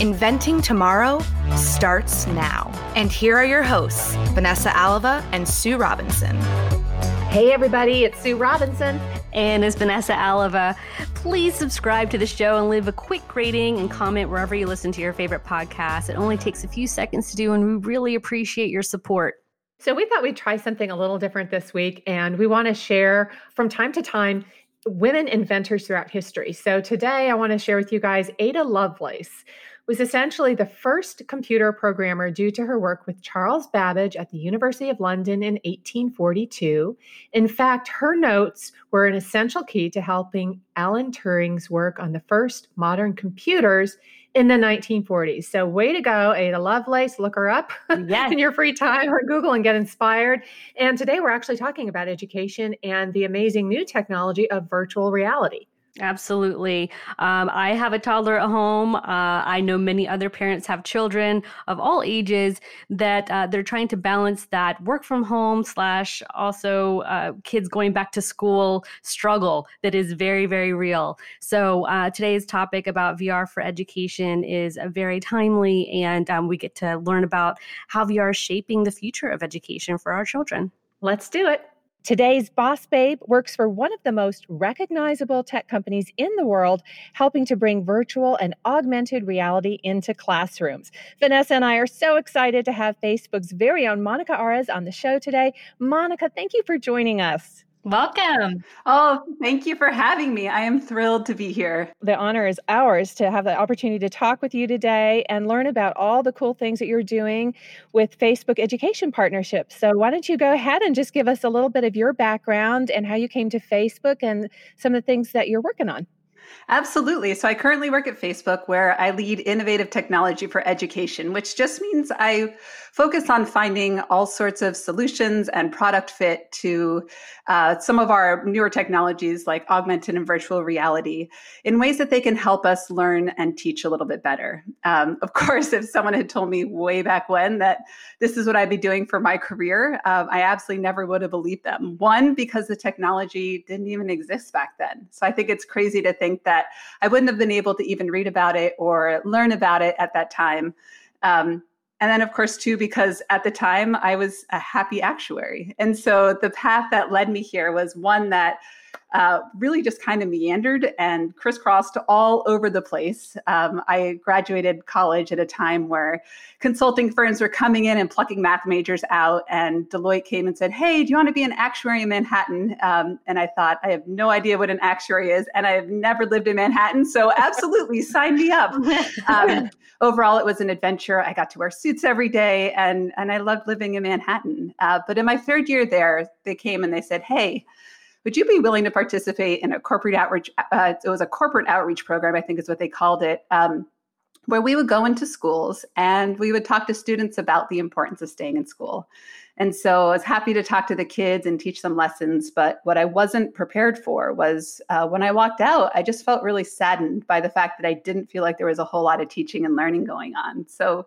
Inventing Tomorrow starts now. And here are your hosts, Vanessa Alava and Sue Robinson. Hey, everybody, it's Sue Robinson. and it's Vanessa Alava. Please subscribe to the show and leave a quick rating and comment wherever you listen to your favorite podcast. It only takes a few seconds to do, and we really appreciate your support. So, we thought we'd try something a little different this week, and we want to share from time to time women inventors throughout history. So, today I want to share with you guys Ada Lovelace was essentially the first computer programmer due to her work with Charles Babbage at the University of London in 1842. In fact, her notes were an essential key to helping Alan Turing's work on the first modern computers in the 1940s. So, way to go, Ada Lovelace. Look her up Yes. in your free time or Google and get inspired. And today we're actually talking about education and the amazing new technology of virtual reality. Absolutely. Um, I have a toddler at home. Uh, I know many other parents have children of all ages that uh, they're trying to balance that work from home slash also uh, kids going back to school struggle that is very, very real. So uh, today's topic about VR for education is very timely, and um, we get to learn about how VR is shaping the future of education for our children. Let's do it. Today's boss babe works for one of the most recognizable tech companies in the world, helping to bring virtual and augmented reality into classrooms. Vanessa and I are so excited to have Facebook's very own Monica Ares on the show today. Monica, thank you for joining us. Welcome. Oh, thank you for having me. I am thrilled to be here. The honor is ours to have the opportunity to talk with you today and learn about all the cool things that you're doing with Facebook education partnerships. So, why don't you go ahead and just give us a little bit of your background and how you came to Facebook and some of the things that you're working on? Absolutely. So I currently work at Facebook where I lead innovative technology for education, which just means I focus on finding all sorts of solutions and product fit to uh, some of our newer technologies like augmented and virtual reality in ways that they can help us learn and teach a little bit better. Um, of course, if someone had told me way back when that this is what I'd be doing for my career, um, I absolutely never would have believed them. One, because the technology didn't even exist back then. So I think it's crazy to think that I wouldn't have been able to even read about it or learn about it at that time. Um, and then, of course, too, because at the time I was a happy actuary. And so the path that led me here was one that uh, really just kind of meandered and crisscrossed all over the place. Um, I graduated college at a time where consulting firms were coming in and plucking math majors out, and Deloitte came and said, Hey, do you want to be an actuary in Manhattan? Um, and I thought, I have no idea what an actuary is, and I have never lived in Manhattan. So, absolutely, sign me up. Um, overall, it was an adventure. I got to wear suits every day, and, and I loved living in Manhattan. Uh, but in my third year there, they came and they said, Hey, would you be willing to participate in a corporate outreach? Uh, it was a corporate outreach program, I think is what they called it, um, where we would go into schools and we would talk to students about the importance of staying in school. And so I was happy to talk to the kids and teach them lessons. But what I wasn't prepared for was uh, when I walked out, I just felt really saddened by the fact that I didn't feel like there was a whole lot of teaching and learning going on. So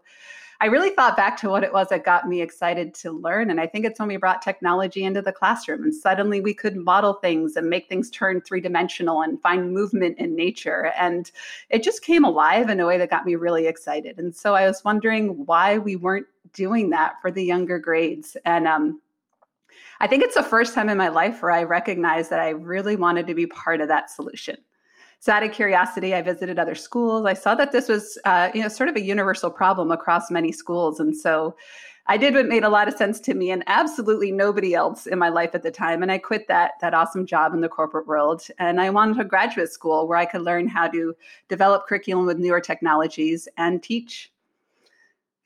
I really thought back to what it was that got me excited to learn. And I think it's when we brought technology into the classroom and suddenly we could model things and make things turn three dimensional and find movement in nature. And it just came alive in a way that got me really excited. And so I was wondering why we weren't doing that for the younger grades. And um, I think it's the first time in my life where I recognized that I really wanted to be part of that solution. So, out of curiosity, I visited other schools. I saw that this was, uh, you know, sort of a universal problem across many schools, and so I did what made a lot of sense to me, and absolutely nobody else in my life at the time. And I quit that that awesome job in the corporate world, and I wanted a graduate school where I could learn how to develop curriculum with newer technologies and teach.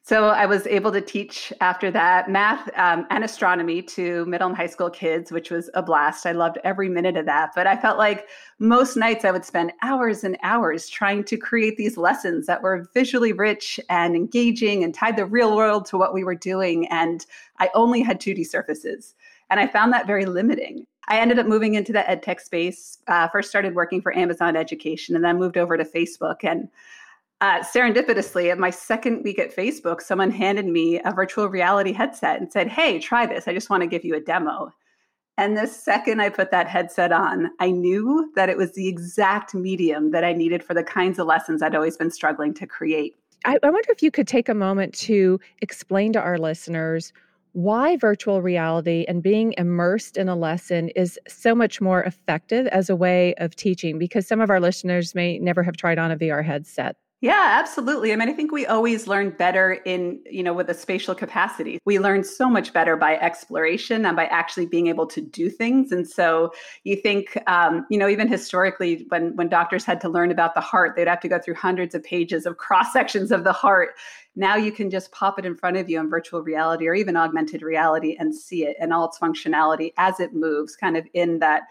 So I was able to teach after that math um, and astronomy to middle and high school kids, which was a blast. I loved every minute of that. But I felt like most nights I would spend hours and hours trying to create these lessons that were visually rich and engaging and tied the real world to what we were doing. And I only had 2D surfaces. And I found that very limiting. I ended up moving into the ed tech space. Uh, first started working for Amazon Education and then moved over to Facebook. And uh, serendipitously, at my second week at Facebook, someone handed me a virtual reality headset and said, Hey, try this. I just want to give you a demo. And the second I put that headset on, I knew that it was the exact medium that I needed for the kinds of lessons I'd always been struggling to create. I, I wonder if you could take a moment to explain to our listeners why virtual reality and being immersed in a lesson is so much more effective as a way of teaching because some of our listeners may never have tried on a VR headset. Yeah, absolutely. I mean, I think we always learn better in, you know, with a spatial capacity. We learn so much better by exploration and by actually being able to do things. And so you think, um, you know, even historically, when when doctors had to learn about the heart, they'd have to go through hundreds of pages of cross sections of the heart. Now you can just pop it in front of you in virtual reality or even augmented reality and see it and all its functionality as it moves, kind of in that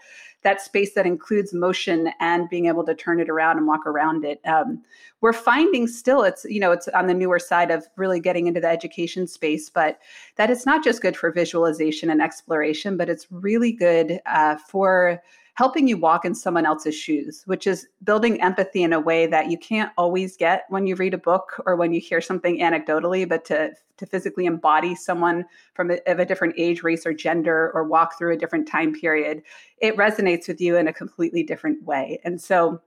that space that includes motion and being able to turn it around and walk around it. Um, we're finding still it's you know it's on the newer side of really getting into the education space, but that it's not just good for visualization and exploration, but it's really good uh, for helping you walk in someone else's shoes, which is building empathy in a way that you can't always get when you read a book or when you hear something anecdotally, but to, to physically embody someone from a, of a different age, race, or gender, or walk through a different time period, it resonates with you in a completely different way. And so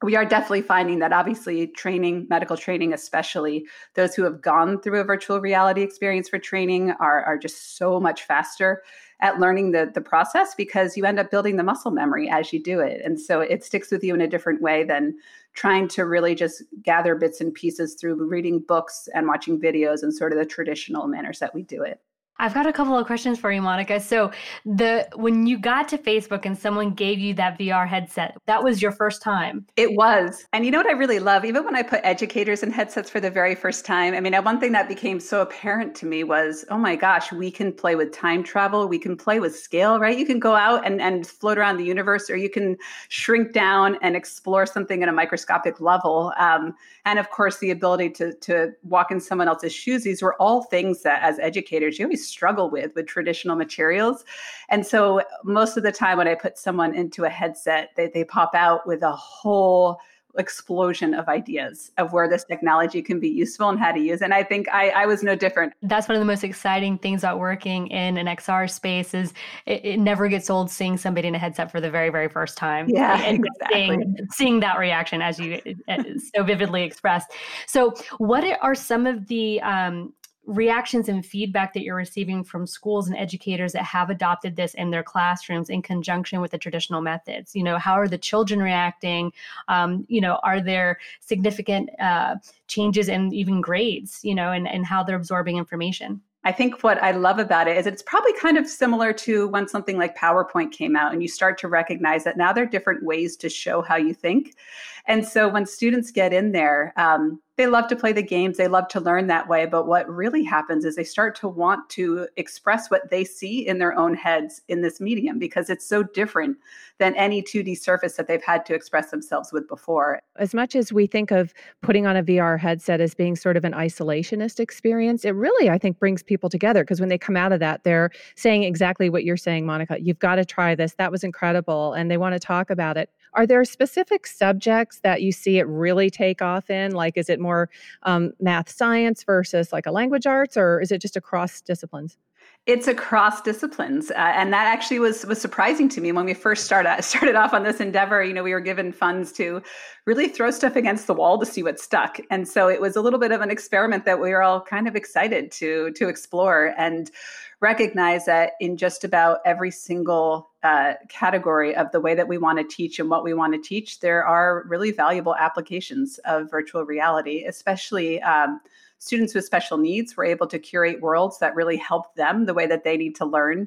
we are definitely finding that obviously training medical training especially those who have gone through a virtual reality experience for training are, are just so much faster at learning the, the process because you end up building the muscle memory as you do it. And so it sticks with you in a different way than trying to really just gather bits and pieces through reading books and watching videos and sort of the traditional manners that we do it I've got a couple of questions for you, Monica. So, the when you got to Facebook and someone gave you that VR headset, that was your first time. It was. And you know what I really love? Even when I put educators in headsets for the very first time, I mean, one thing that became so apparent to me was, oh my gosh, we can play with time travel, we can play with scale, right? You can go out and, and float around the universe, or you can shrink down and explore something at a microscopic level. Um, and of course, the ability to to walk in someone else's shoes. These were all things that as educators, you always struggle with with traditional materials. And so most of the time when I put someone into a headset, they, they pop out with a whole explosion of ideas of where this technology can be useful and how to use. And I think I, I was no different. That's one of the most exciting things about working in an XR space is it, it never gets old seeing somebody in a headset for the very, very first time. Yeah, and exactly. seeing, seeing that reaction as you uh, so vividly expressed. So what are some of the um, reactions and feedback that you're receiving from schools and educators that have adopted this in their classrooms in conjunction with the traditional methods? You know how are the children reacting? Um, you know are there significant uh, changes in even grades you know and, and how they're absorbing information? I think what I love about it is it's probably kind of similar to when something like PowerPoint came out and you start to recognize that now there are different ways to show how you think. And so when students get in there, um, they love to play the games, they love to learn that way. But what really happens is they start to want to express what they see in their own heads in this medium because it's so different than any 2D surface that they've had to express themselves with before. As much as we think of putting on a VR headset as being sort of an isolationist experience, it really, I think, brings people together because when they come out of that, they're saying exactly what you're saying, Monica. You've got to try this. That was incredible. And they want to talk about it. Are there specific subjects that you see it really take off in? Like, is it more um, math science versus like a language arts, or is it just across disciplines? It's across disciplines, uh, and that actually was was surprising to me when we first started started off on this endeavor. You know, we were given funds to really throw stuff against the wall to see what stuck, and so it was a little bit of an experiment that we were all kind of excited to to explore and recognize that in just about every single uh, category of the way that we want to teach and what we want to teach, there are really valuable applications of virtual reality, especially. Um, students with special needs were able to curate worlds that really help them the way that they need to learn.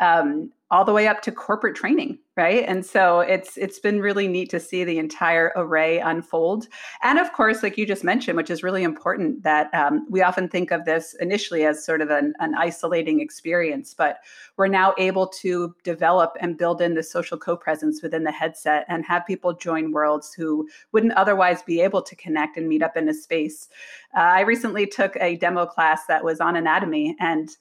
Um, all the way up to corporate training right? And so it's it's been really neat to see the entire array unfold. And of course like you just mentioned which is really important that um, we often think of this initially as sort of an, an isolating experience but we're now able to develop and build in the social co-presence within the headset and have people join worlds who wouldn't otherwise be able to connect and meet up in a space. Uh, i recently took a demo class that was on anatomy and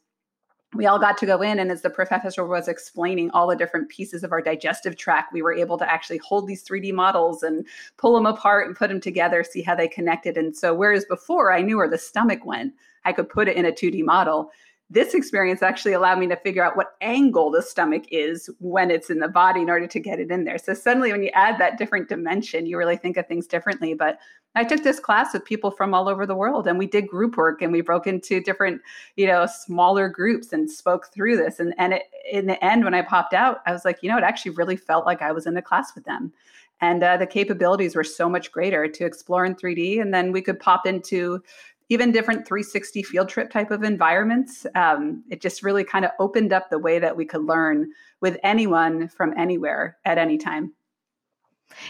we all got to go in and as the professor was explaining all the different pieces of our digestive tract we were able to actually hold these 3d models and pull them apart and put them together see how they connected and so whereas before i knew where the stomach went i could put it in a 2d model this experience actually allowed me to figure out what angle the stomach is when it's in the body in order to get it in there. So suddenly, when you add that different dimension, you really think of things differently. But I took this class with people from all over the world, and we did group work, and we broke into different, you know, smaller groups and spoke through this. And and it, in the end, when I popped out, I was like, you know, it actually really felt like I was in a class with them and uh, the capabilities were so much greater to explore in 3D. And then we could pop into even different 360 field trip type of environments. Um, it just really kind of opened up the way that we could learn with anyone from anywhere at any time.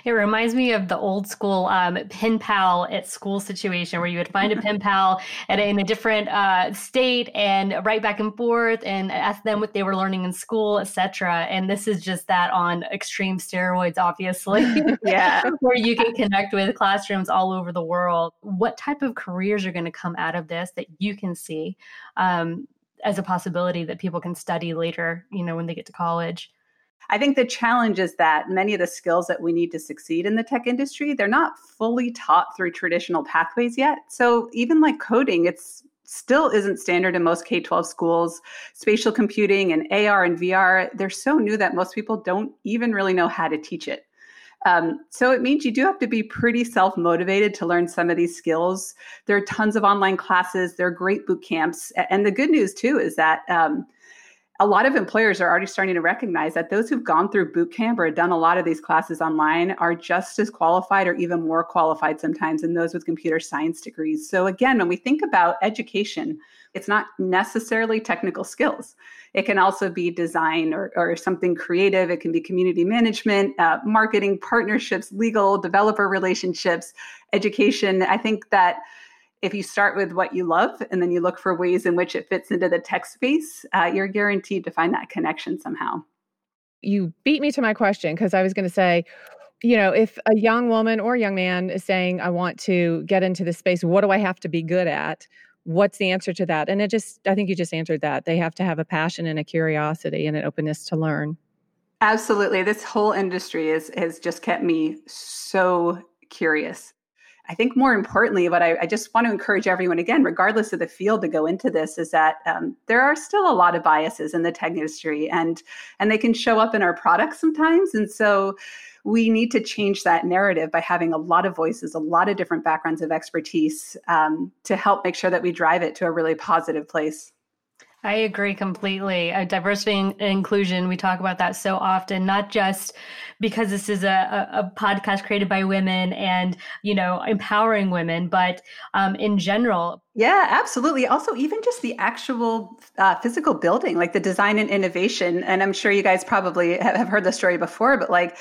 It reminds me of the old school um, pen pal at school situation where you would find a pen pal at, in a different uh, state and write back and forth and ask them what they were learning in school, etc. And this is just that on extreme steroids, obviously. yeah, where you can connect with classrooms all over the world. What type of careers are going to come out of this that you can see um, as a possibility that people can study later? You know, when they get to college. I think the challenge is that many of the skills that we need to succeed in the tech industry, they're not fully taught through traditional pathways yet. So even like coding, it's still isn't standard in most K 12 schools. Spatial computing and AR and VR, they're so new that most people don't even really know how to teach it. Um, so it means you do have to be pretty self motivated to learn some of these skills. There are tons of online classes, there are great boot camps. And the good news, too, is that um, a lot of employers are already starting to recognize that those who've gone through boot camp or done a lot of these classes online are just as qualified or even more qualified sometimes than those with computer science degrees. So, again, when we think about education, it's not necessarily technical skills. It can also be design or, or something creative. It can be community management, uh, marketing, partnerships, legal, developer relationships, education. I think that if you start with what you love and then you look for ways in which it fits into the tech space, uh, you're guaranteed to find that connection somehow. You beat me to my question because I was going to say, you know, if a young woman or young man is saying, I want to get into this space, what do I have to be good at? What's the answer to that? And it just, I think you just answered that. They have to have a passion and a curiosity and an openness to learn. Absolutely. This whole industry is, has just kept me so curious I think more importantly, what I, I, just want to encourage everyone again, regardless of the field, to go into this is that um, there are still a lot of biases in the tech industry, and and they can show up in our products sometimes. And so we need to change that narrative by having a lot of voices, a lot of different backgrounds of expertise um, to help make sure that we drive it to a really positive place. I agree completely. Uh, diversity and inclusion, we talk about that so often, not just because this is a, a, a podcast created by women and, you know, empowering women, but um, in general. Yeah, absolutely. Also, even just the actual uh, physical building, like the design and innovation. And I'm sure you guys probably have heard the story before, but like,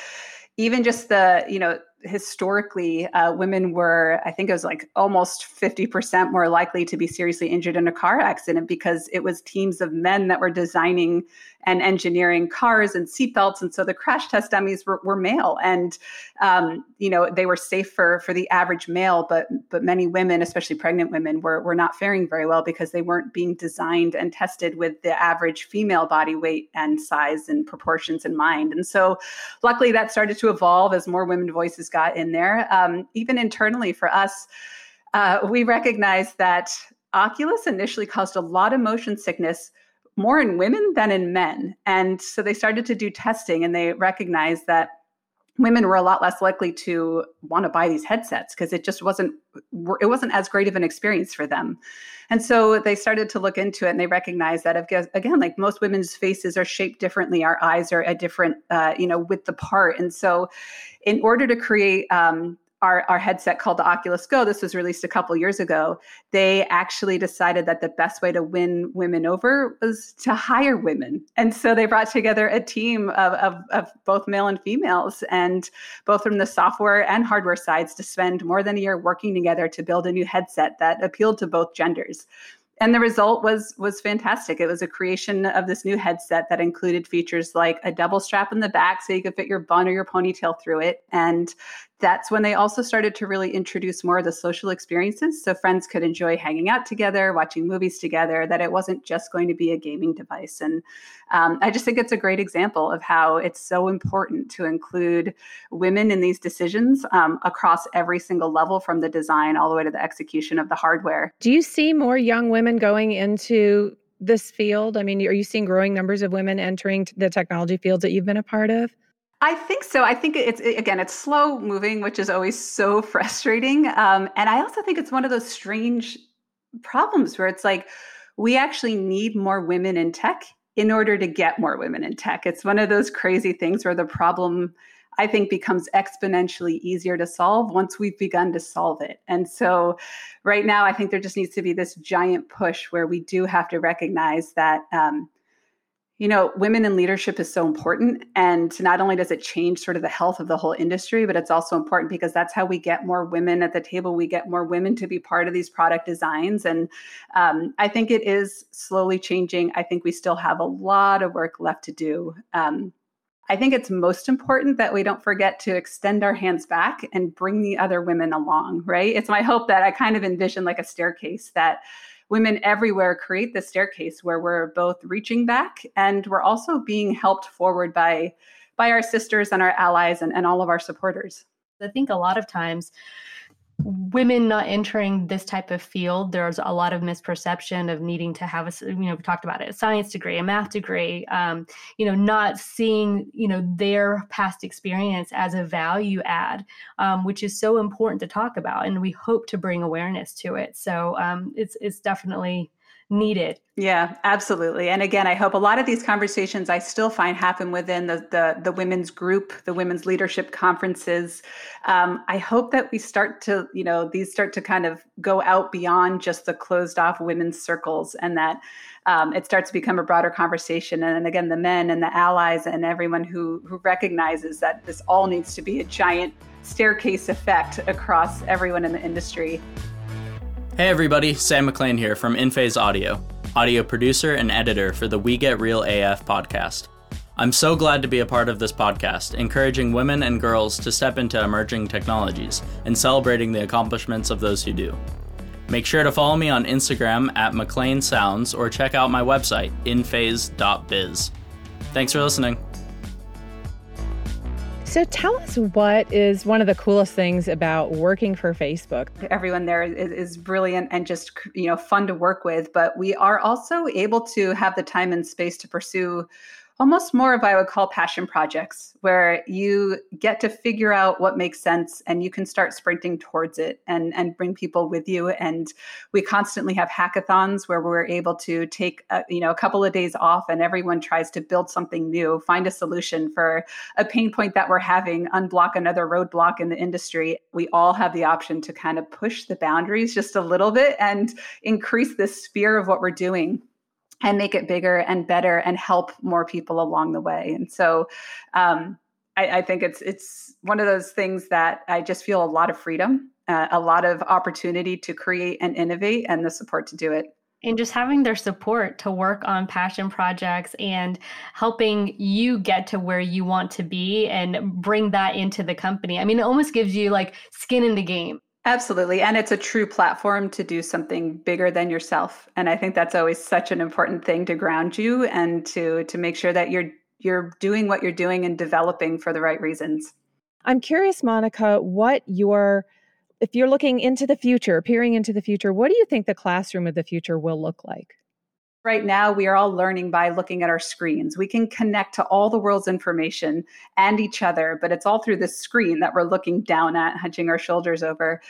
even just the you know historically, uh, women were, I think it was like almost 50% more likely to be seriously injured in a car accident because it was teams of men that were designing and engineering cars and seatbelts. And so the crash test dummies were, were male. And, um, you know, they were safe for, for the average male, but, but many women, especially pregnant women, were, were not faring very well because they weren't being designed and tested with the average female body weight and size and proportions in mind. And so luckily that started to evolve as more women voices got in there. Um, even internally for us, uh, we recognized that Oculus initially caused a lot of motion sickness more in women than in men. And so they started to do testing and they recognized that women were a lot less likely to want to buy these headsets because it just wasn't it wasn't as great of an experience for them and so they started to look into it and they recognized that again like most women's faces are shaped differently our eyes are a different uh, you know width apart and so in order to create um, our, our headset called the Oculus Go, this was released a couple years ago, they actually decided that the best way to win women over was to hire women. And so they brought together a team of, of, of both male and females, and both from the software and hardware sides to spend more than a year working together to build a new headset that appealed to both genders and the result was was fantastic it was a creation of this new headset that included features like a double strap in the back so you could fit your bun or your ponytail through it and that's when they also started to really introduce more of the social experiences so friends could enjoy hanging out together watching movies together that it wasn't just going to be a gaming device. And um, i just think it's a great example of how it's so important to include women in these decisions um, across every single level from the design all the way to the execution of the hardware. Do you see more young women going into this field? I mean are you seeing growing numbers of women entering the technology fields that you've been a part of I think so. I think it's again, it's slow moving, which is always so frustrating. Um, and I also think it's one of those strange problems where it's like we actually need more women in tech in order to get more women in tech. It's one of those crazy things where the problem I think becomes exponentially easier to solve once we've begun to solve it. And so right now, I think there just needs to be this giant push where we do have to recognize that. Um, you know, women in leadership is so important. And not only does it change sort of the health of the whole industry, but it's also important because that's how we get more women at the table. We get more women to be part of these product designs. And um, I think it is slowly changing. I think we still have a lot of work left to do. Um, I think it's most important that we don't forget to extend our hands back and bring the other women along, right? It's my hope that I kind of envision like a staircase that women everywhere create this staircase where we're both reaching back and we're also being helped forward by by our sisters and our allies and, and all of our supporters. I think a lot of times women not entering this type of field there's a lot of misperception of needing to have a you know we talked about it a science degree a math degree um, you know not seeing you know their past experience as a value add um, which is so important to talk about and we hope to bring awareness to it. So um, it's it's definitely needed. Yeah, absolutely. And again, I hope a lot of these conversations I still find happen within the the, the women's group, the women's leadership conferences. Um, I hope that we start to, you know, these start to kind of go out beyond just the closed off women's circles, and that um, it starts to become a broader conversation. And again, the men and the allies and everyone who who recognizes that this all needs to be a giant staircase effect across everyone in the industry. Hey everybody, Sam McLean here from InPhase Audio, audio producer and editor for the We Get Real AF podcast. I'm so glad to be a part of this podcast, encouraging women and girls to step into emerging technologies and celebrating the accomplishments of those who do. Make sure to follow me on Instagram at McLean Sounds or check out my website, inphase.biz. Thanks for listening. So tell us what is one of the coolest things about working for Facebook? Everyone there is, is, brilliant and just you know fun to work with, but we are also able to have the time and space to pursue almost more of what I would call passion projects where you get to figure out what makes sense and you can start sprinting towards it and and bring people with you. And we constantly have hackathons where we're able to take a, you know a couple of days off and everyone tries to build something new find a solution for a pain point that we're having unblock another roadblock in the industry. We all have the option to kind of push the boundaries just a little bit and increase the sphere of what we're doing and make it bigger and better and help more people along the way. And so um, I, I, think it's it's one of those things that I just feel a lot of freedom, uh, a lot of opportunity to create and innovate, and the support to do it. And just having their support to work on passion projects and helping you get to where you want to be and bring that into the company. I mean, it almost gives you like skin in the game. Absolutely. And it's a true platform to do something bigger than yourself. And I think that's always such an important thing to ground you and to to make sure that you're you're doing what you're doing and developing for the right reasons. I'm curious, Monica, what your if you're looking into the future, peering into the future, what do you think the classroom of the future will look like? Right now we are all learning by looking at our screens. We can connect to all the world's information and each other, but it's all through this screen that we're looking down at, hunching our shoulders over.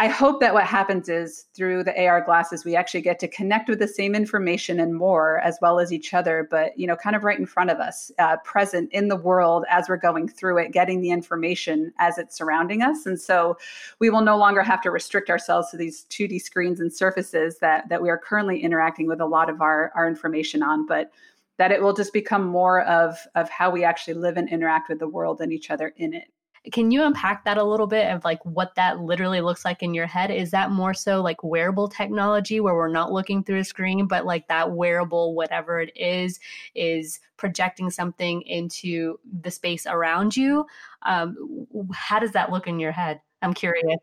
I hope that what happens is through the AR glasses, we actually get to connect with the same information and more, as well as each other, but you know, kind of right in front of us, uh, present in the world as we're going through it, getting the information as it's surrounding us. And so, we will no longer have to restrict ourselves to these 2D screens and surfaces that that we are currently interacting with a lot of our our information on, but that it will just become more of of how we actually live and interact with the world and each other in it. Can you unpack that a little bit of like what that literally looks like in your head? Is that more so like wearable technology where we're not looking through a screen, but like that wearable, whatever it is, is projecting something into the space around you? Um, how does that look in your head? I'm curious.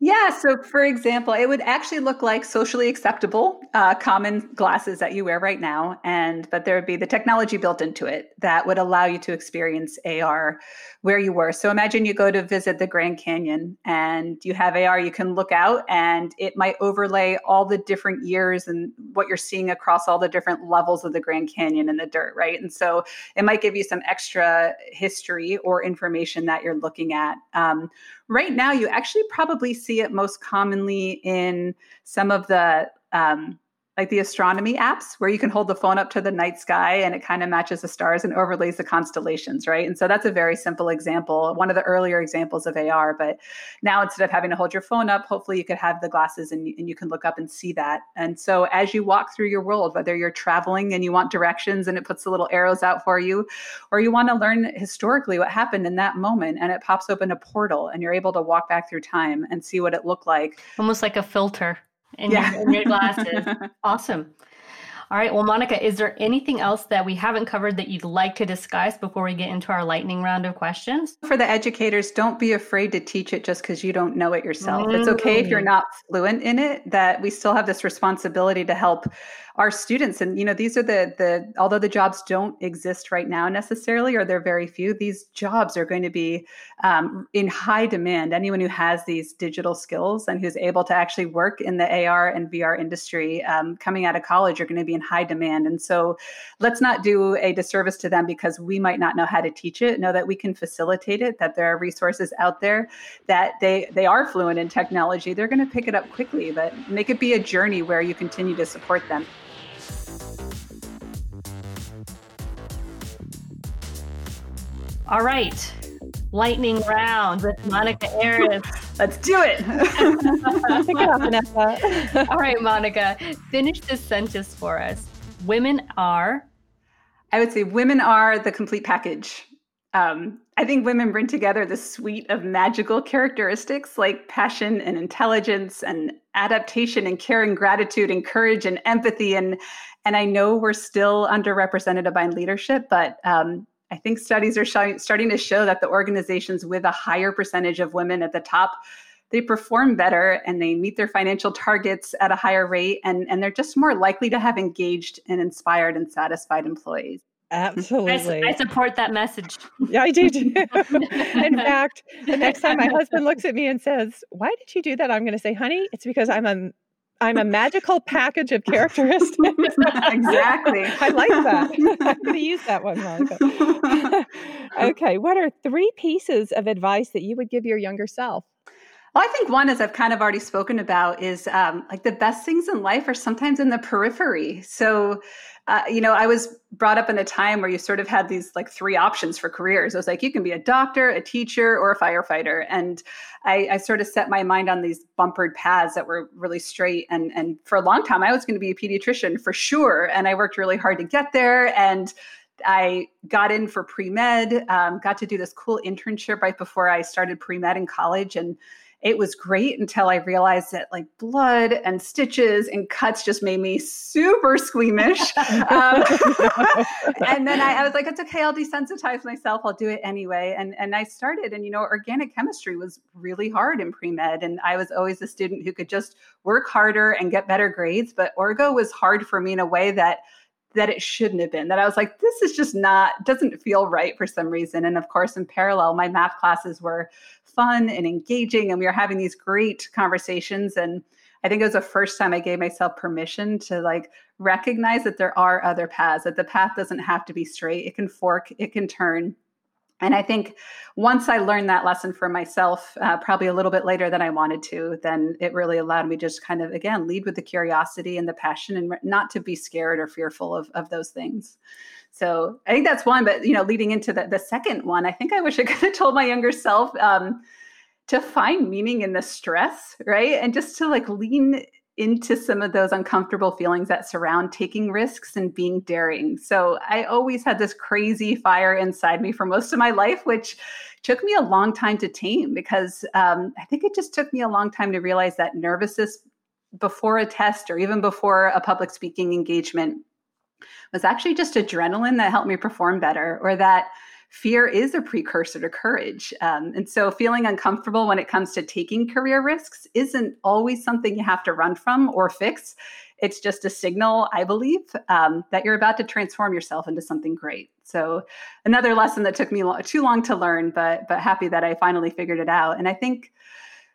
Yeah. So, for example, it would actually look like socially acceptable uh, common glasses that you wear right now, and but there would be the technology built into it that would allow you to experience AR where you were. So, imagine you go to visit the Grand Canyon and you have AR. You can look out, and it might overlay all the different years and what you're seeing across all the different levels of the Grand Canyon in the dirt, right? And so, it might give you some extra history or information that you're looking at. Um, right now you actually probably see it most commonly in some of the um, like the astronomy apps where you can hold the phone up to the night sky and it kind of matches the stars and overlays the constellations, right? And so that's a very simple example, one of the earlier examples of AR. But now instead of having to hold your phone up, hopefully you could have the glasses and, and you can look up and see that. And so as you walk through your world, whether you're traveling and you want directions and it puts the little arrows out for you, or you want to learn historically what happened in that moment and it pops open a portal and you're able to walk back through time and see what it looked like. Almost like a filter in, yeah. your, in your glasses. awesome. All right. Well, Monica, is there anything else that we haven't covered that you'd like to discuss before we get into our lightning round of questions? For the educators, don't be afraid to teach it just because you don't know it yourself. Mm. It's okay if you're mm. not fluent in it, that we still have this responsibility to help our students. And you know these are the the although the jobs don't exist right now necessarily or they're very few these jobs are going to be um, in high demand. Anyone who has these digital skills and who's able to actually work in the ar and vr industry um, coming out of college are going to be in high demand. And so let's not do a disservice to them because we might not know how to teach it. Know that we can facilitate it that there are resources out there that they they are fluent in technology. They're going to pick it up quickly but make it be a journey where you continue to support them All right. Lightning round with Monica Ares. Let's do it. Pick it up, Vanessa. All right, Monica, finish this sentence for us. Women are. I would say women are the complete package. Um, I think women bring together the suite of magical characteristics like passion and intelligence and adaptation and care and gratitude and courage and empathy and and I know we're still underrepresented by leadership, but um, I think studies are starting to show that the organizations with a higher percentage of women at the top they perform better and they meet their financial targets at a higher rate and, and they're just more likely to have engaged and inspired and satisfied employees. Absolutely. I, I, support that message. Yeah, I do too. In fact, the next time my husband looks at me and says, Why did you do that? I'm going to say, Honey, it's because I'm a I'm a magical package of characteristics. exactly. I like that. I'm going to use that one, Monica. okay. What are three pieces of advice that you would give your younger self? Well, I think one, as I've kind of already spoken about, is um, like the best things in life are sometimes in the periphery. So, uh, you know, I was brought up in a time where you sort of had these like three options for careers. It was like you can be a doctor, a teacher, or a firefighter. And I, I sort of set my mind on these bumpered paths that were really straight. And and for a long time, I was going to be a pediatrician for sure. And I worked really hard to get there. And I got in for pre med, um, got to do this cool internship right before I started pre med in college, and it was great until I realized that like blood and stitches and cuts just made me super squeamish. um, and then I, I, was like, it's okay, I'll desensitize myself. I'll do it anyway. And and I started, and you know, organic chemistry was really hard in pre med, and I was always a student who could just work harder and get better grades. But orgo was hard for me in a way that that it shouldn't have been that i was like this is just not doesn't feel right for some reason. And of course in parallel my math classes were fun and engaging and we were having these great conversations and i think it was the first time i gave myself permission to like recognize that there are other paths that the path doesn't have to be straight it can fork it can turn And I think once I learned that lesson for myself, uh, probably a little bit later than I wanted to, then it really allowed me just kind of, again, lead with the curiosity and the passion and not to be scared or fearful of, of those things. So I think that's one. But, you know, leading into the, the second one, I think I wish I could have told my younger self um, to find meaning in the stress, right? And just to like lean into some of those uncomfortable feelings that surround taking risks and being daring. So I always had this crazy fire inside me for most of my life, which took me a long time to tame because um, I think it just took me a long time to realize that nervousness before a test or even before a public speaking engagement was actually just adrenaline that helped me perform better or that fear is a precursor to courage. Um, and so feeling uncomfortable when it comes to taking career risks isn't always something you have to run from or fix. It's just a signal, I believe, um, that you're about to transform yourself into something great. So another lesson that took me lo- too long to learn, but but happy that I finally figured it out. And I think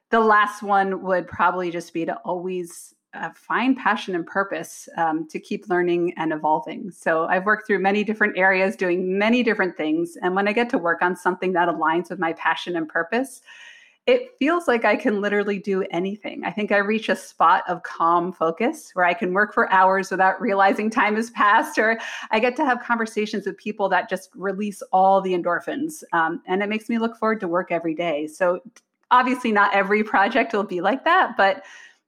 the last one would probably just be to always uh, find passion and purpose um, to keep learning and evolving. So I've worked through many different areas, doing many different things. And when I get to work on something that aligns with my passion and purpose, it feels like I can literally do anything. I think I reach a spot of calm focus where I can work for hours without realizing time has passed, or I get to have conversations with people that just release all the endorphins. Um, and it makes me look forward to work every day. So, obviously, not every project will be like that, but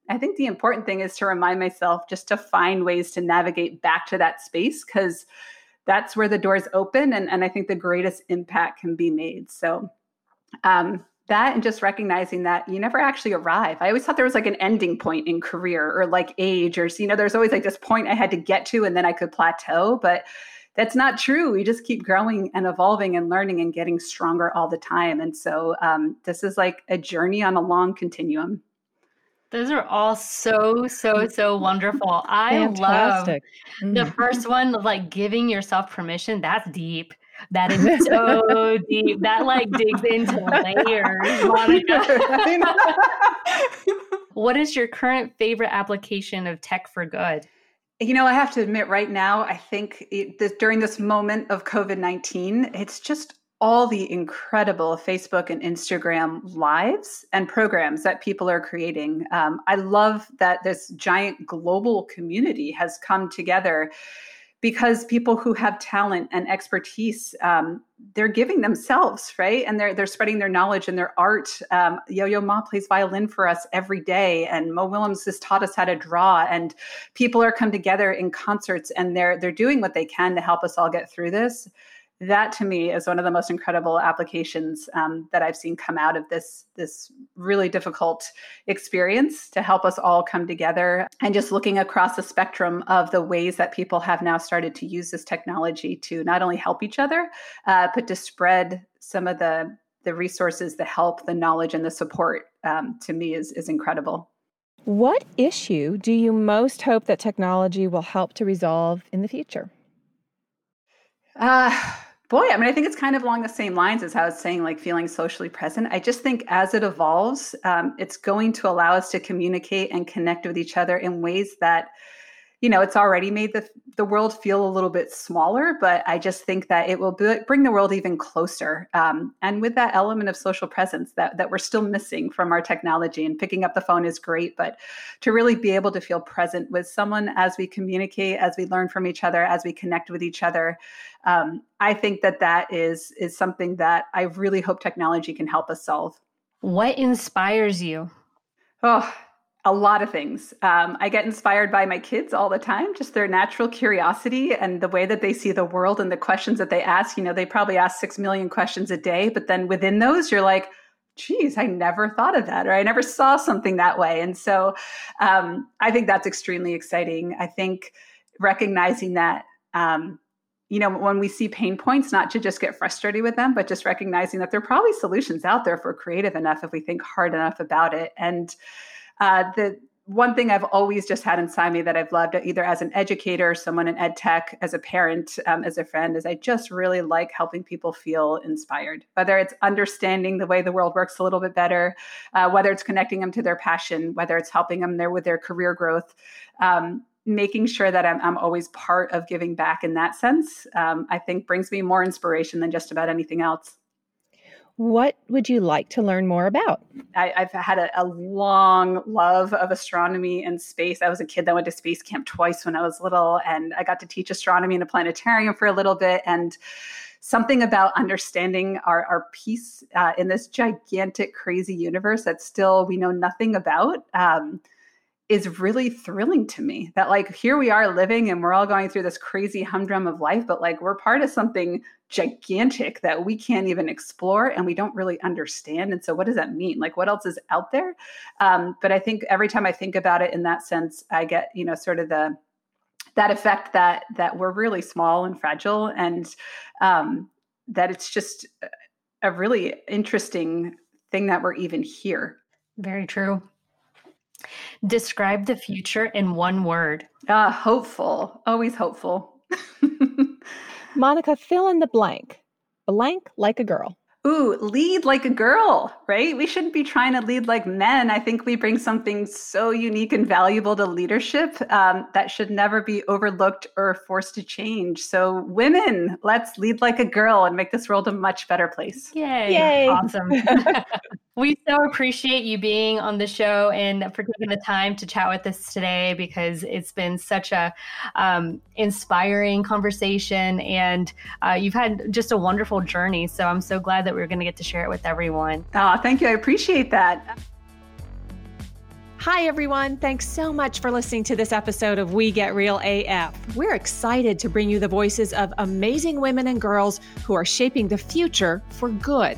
I think the important thing is to remind myself just to find ways to navigate back to that space because that's where the doors open and, and I think the greatest impact can be made. So um, that and just recognizing that you never actually arrive. I always thought there was like an ending point in career or like age or you know, there's always like this point I had to get to and then I could plateau. But that's not true. We just keep growing and evolving and learning and getting stronger all the time. And so um, this is like a journey on a long continuum. Those are all so, so, so wonderful. I Fantastic. love the mm-hmm. first one, like giving yourself permission. That's deep. That is so deep. That like digs into layers. what is your current favorite application of tech for good? You know, I have to admit, right now, I think it, this, during this moment of COVID 19, it's just all the incredible Facebook and Instagram lives and programs that people are creating. Um, I love that this giant global community has come together because people who have talent and expertise um, they're giving themselves right? And they're they're spreading their knowledge and their art. Um, yo-yo ma plays violin for us every day and mo willems has taught us how to draw and people are come together in concerts and they're they're doing what they can to help us all get through this that to me is one of the most incredible applications um, that I've seen come out of this this really difficult experience to help us all come together and just looking across the spectrum of the ways that people have now started to use this technology to not only help each other uh, but to spread some of the the resources, the help, the knowledge, and the support um, to me is is incredible. What issue do you most hope that technology will help to resolve in the future? Uh, boy, I mean, I think it's kind of along the same lines as how I was saying, like feeling socially present. I just think as it evolves, um, it's going to allow us to communicate and connect with each other in ways that you know, it's already made the the world feel a little bit smaller, but I just think that it will b- bring the world even closer. Um, and with that element of social presence that that we're still missing from our technology, and picking up the phone is great, but to really be able to feel present with someone as we communicate, as we learn from each other, as we connect with each other, um, I think that that is is something that I really hope technology can help us solve. What inspires you? Oh, a lot of things. Um, I get inspired by my kids all the time, just their natural curiosity and the way that they see the world and the questions that they ask. You know, they probably ask six million questions a day, but then within those, you're like, geez, I never thought of that, or I never saw something that way. And so um, I think that's extremely exciting. I think recognizing that. Um, you know, when we see pain points, not to just get frustrated with them, but just recognizing that there are probably solutions out there if we're creative enough, if we think hard enough about it. And uh, the one thing I've always just had inside me that I've loved, either as an educator, someone in ed tech, as a parent, um, as a friend, is I just really like helping people feel inspired. Whether it's understanding the way the world works a little bit better, uh, whether it's connecting them to their passion, whether it's helping them there with their career growth. Um, making sure that I'm, I'm, always part of giving back in that sense, um, I think brings me more inspiration than just about anything else. What would you like to learn more about? I, have had a, a, long love of astronomy and space. I was a kid that went to space camp twice when I was little, and I got to teach astronomy in a planetarium for a little bit. And something about understanding our, our piece uh, in this gigantic, crazy universe that still we know nothing about. Um, is really thrilling to me that like here we are living and we're all going through this crazy humdrum of life but like we're part of something gigantic that we can't even explore and we don't really understand. And so what does that mean? Like what else is out there? Um, but i think every time i think about it in that sense i get you know sort of the that effect that that we're really small and fragile and um, that it's just a really interesting thing that we're even here. Very true Describe the future in one word. Uh, hopeful. Always hopeful. Monica, fill in the blank. Blank like a girl. Ooh, lead like a girl, right? We shouldn't be trying to lead like men. I think we bring something so unique and valuable to leadership um, that should never be overlooked or forced to change. So, women, let's lead like a girl and make this world a much better place. Yay. Yay. Awesome. we so appreciate you being on the show and for taking the time to chat with us today because it's been such a um, inspiring conversation and uh, you've had just a wonderful journey. So, I'm so glad that we are going to get to share it with everyone. Oh, thank you. I appreciate that. Hi, everyone. Thanks so much for listening to this episode of We Get Real AF. We're excited to bring you the voices of amazing women and girls who are shaping the future for good.